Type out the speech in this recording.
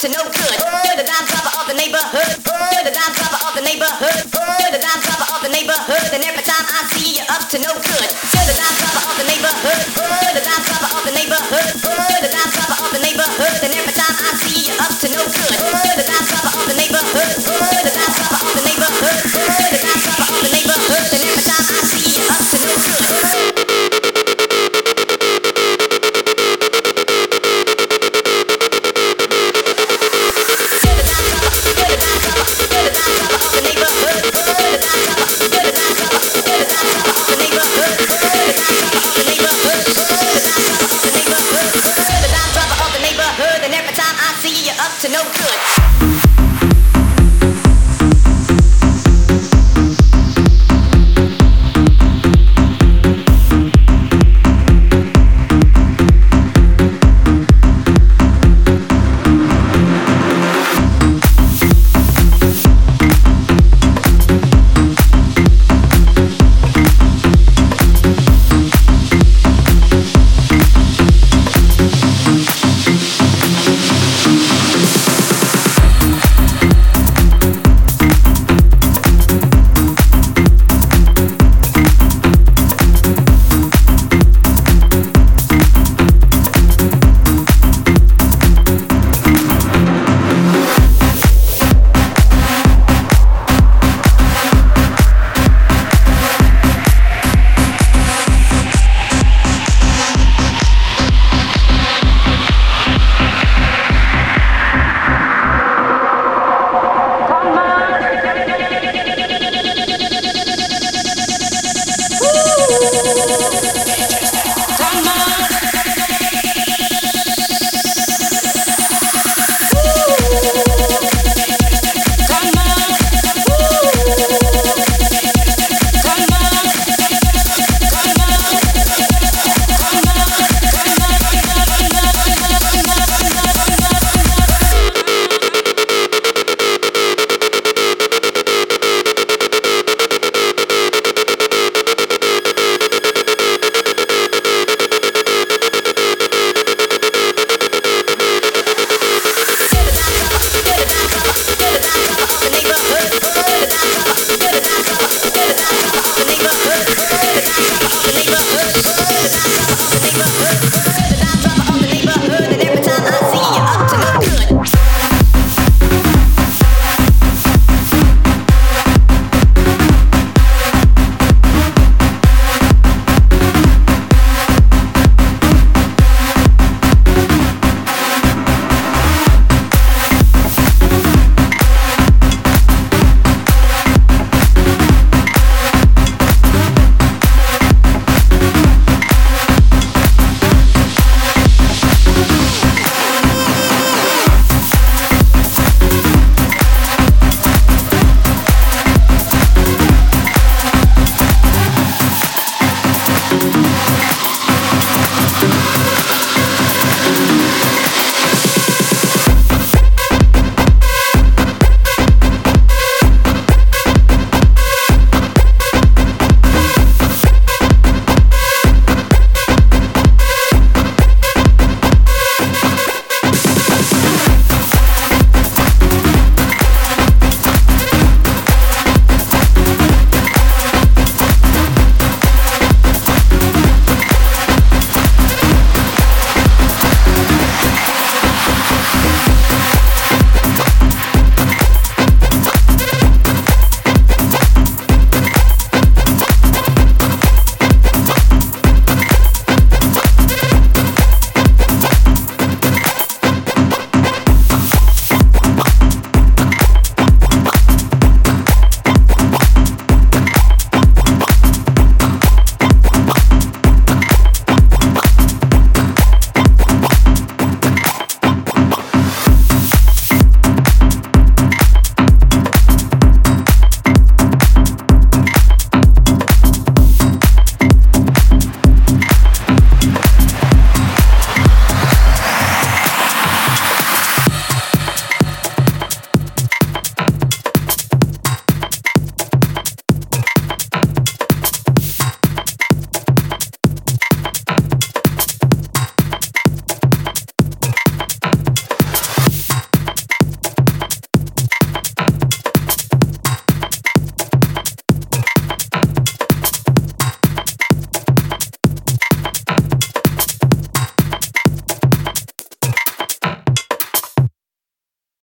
to no good.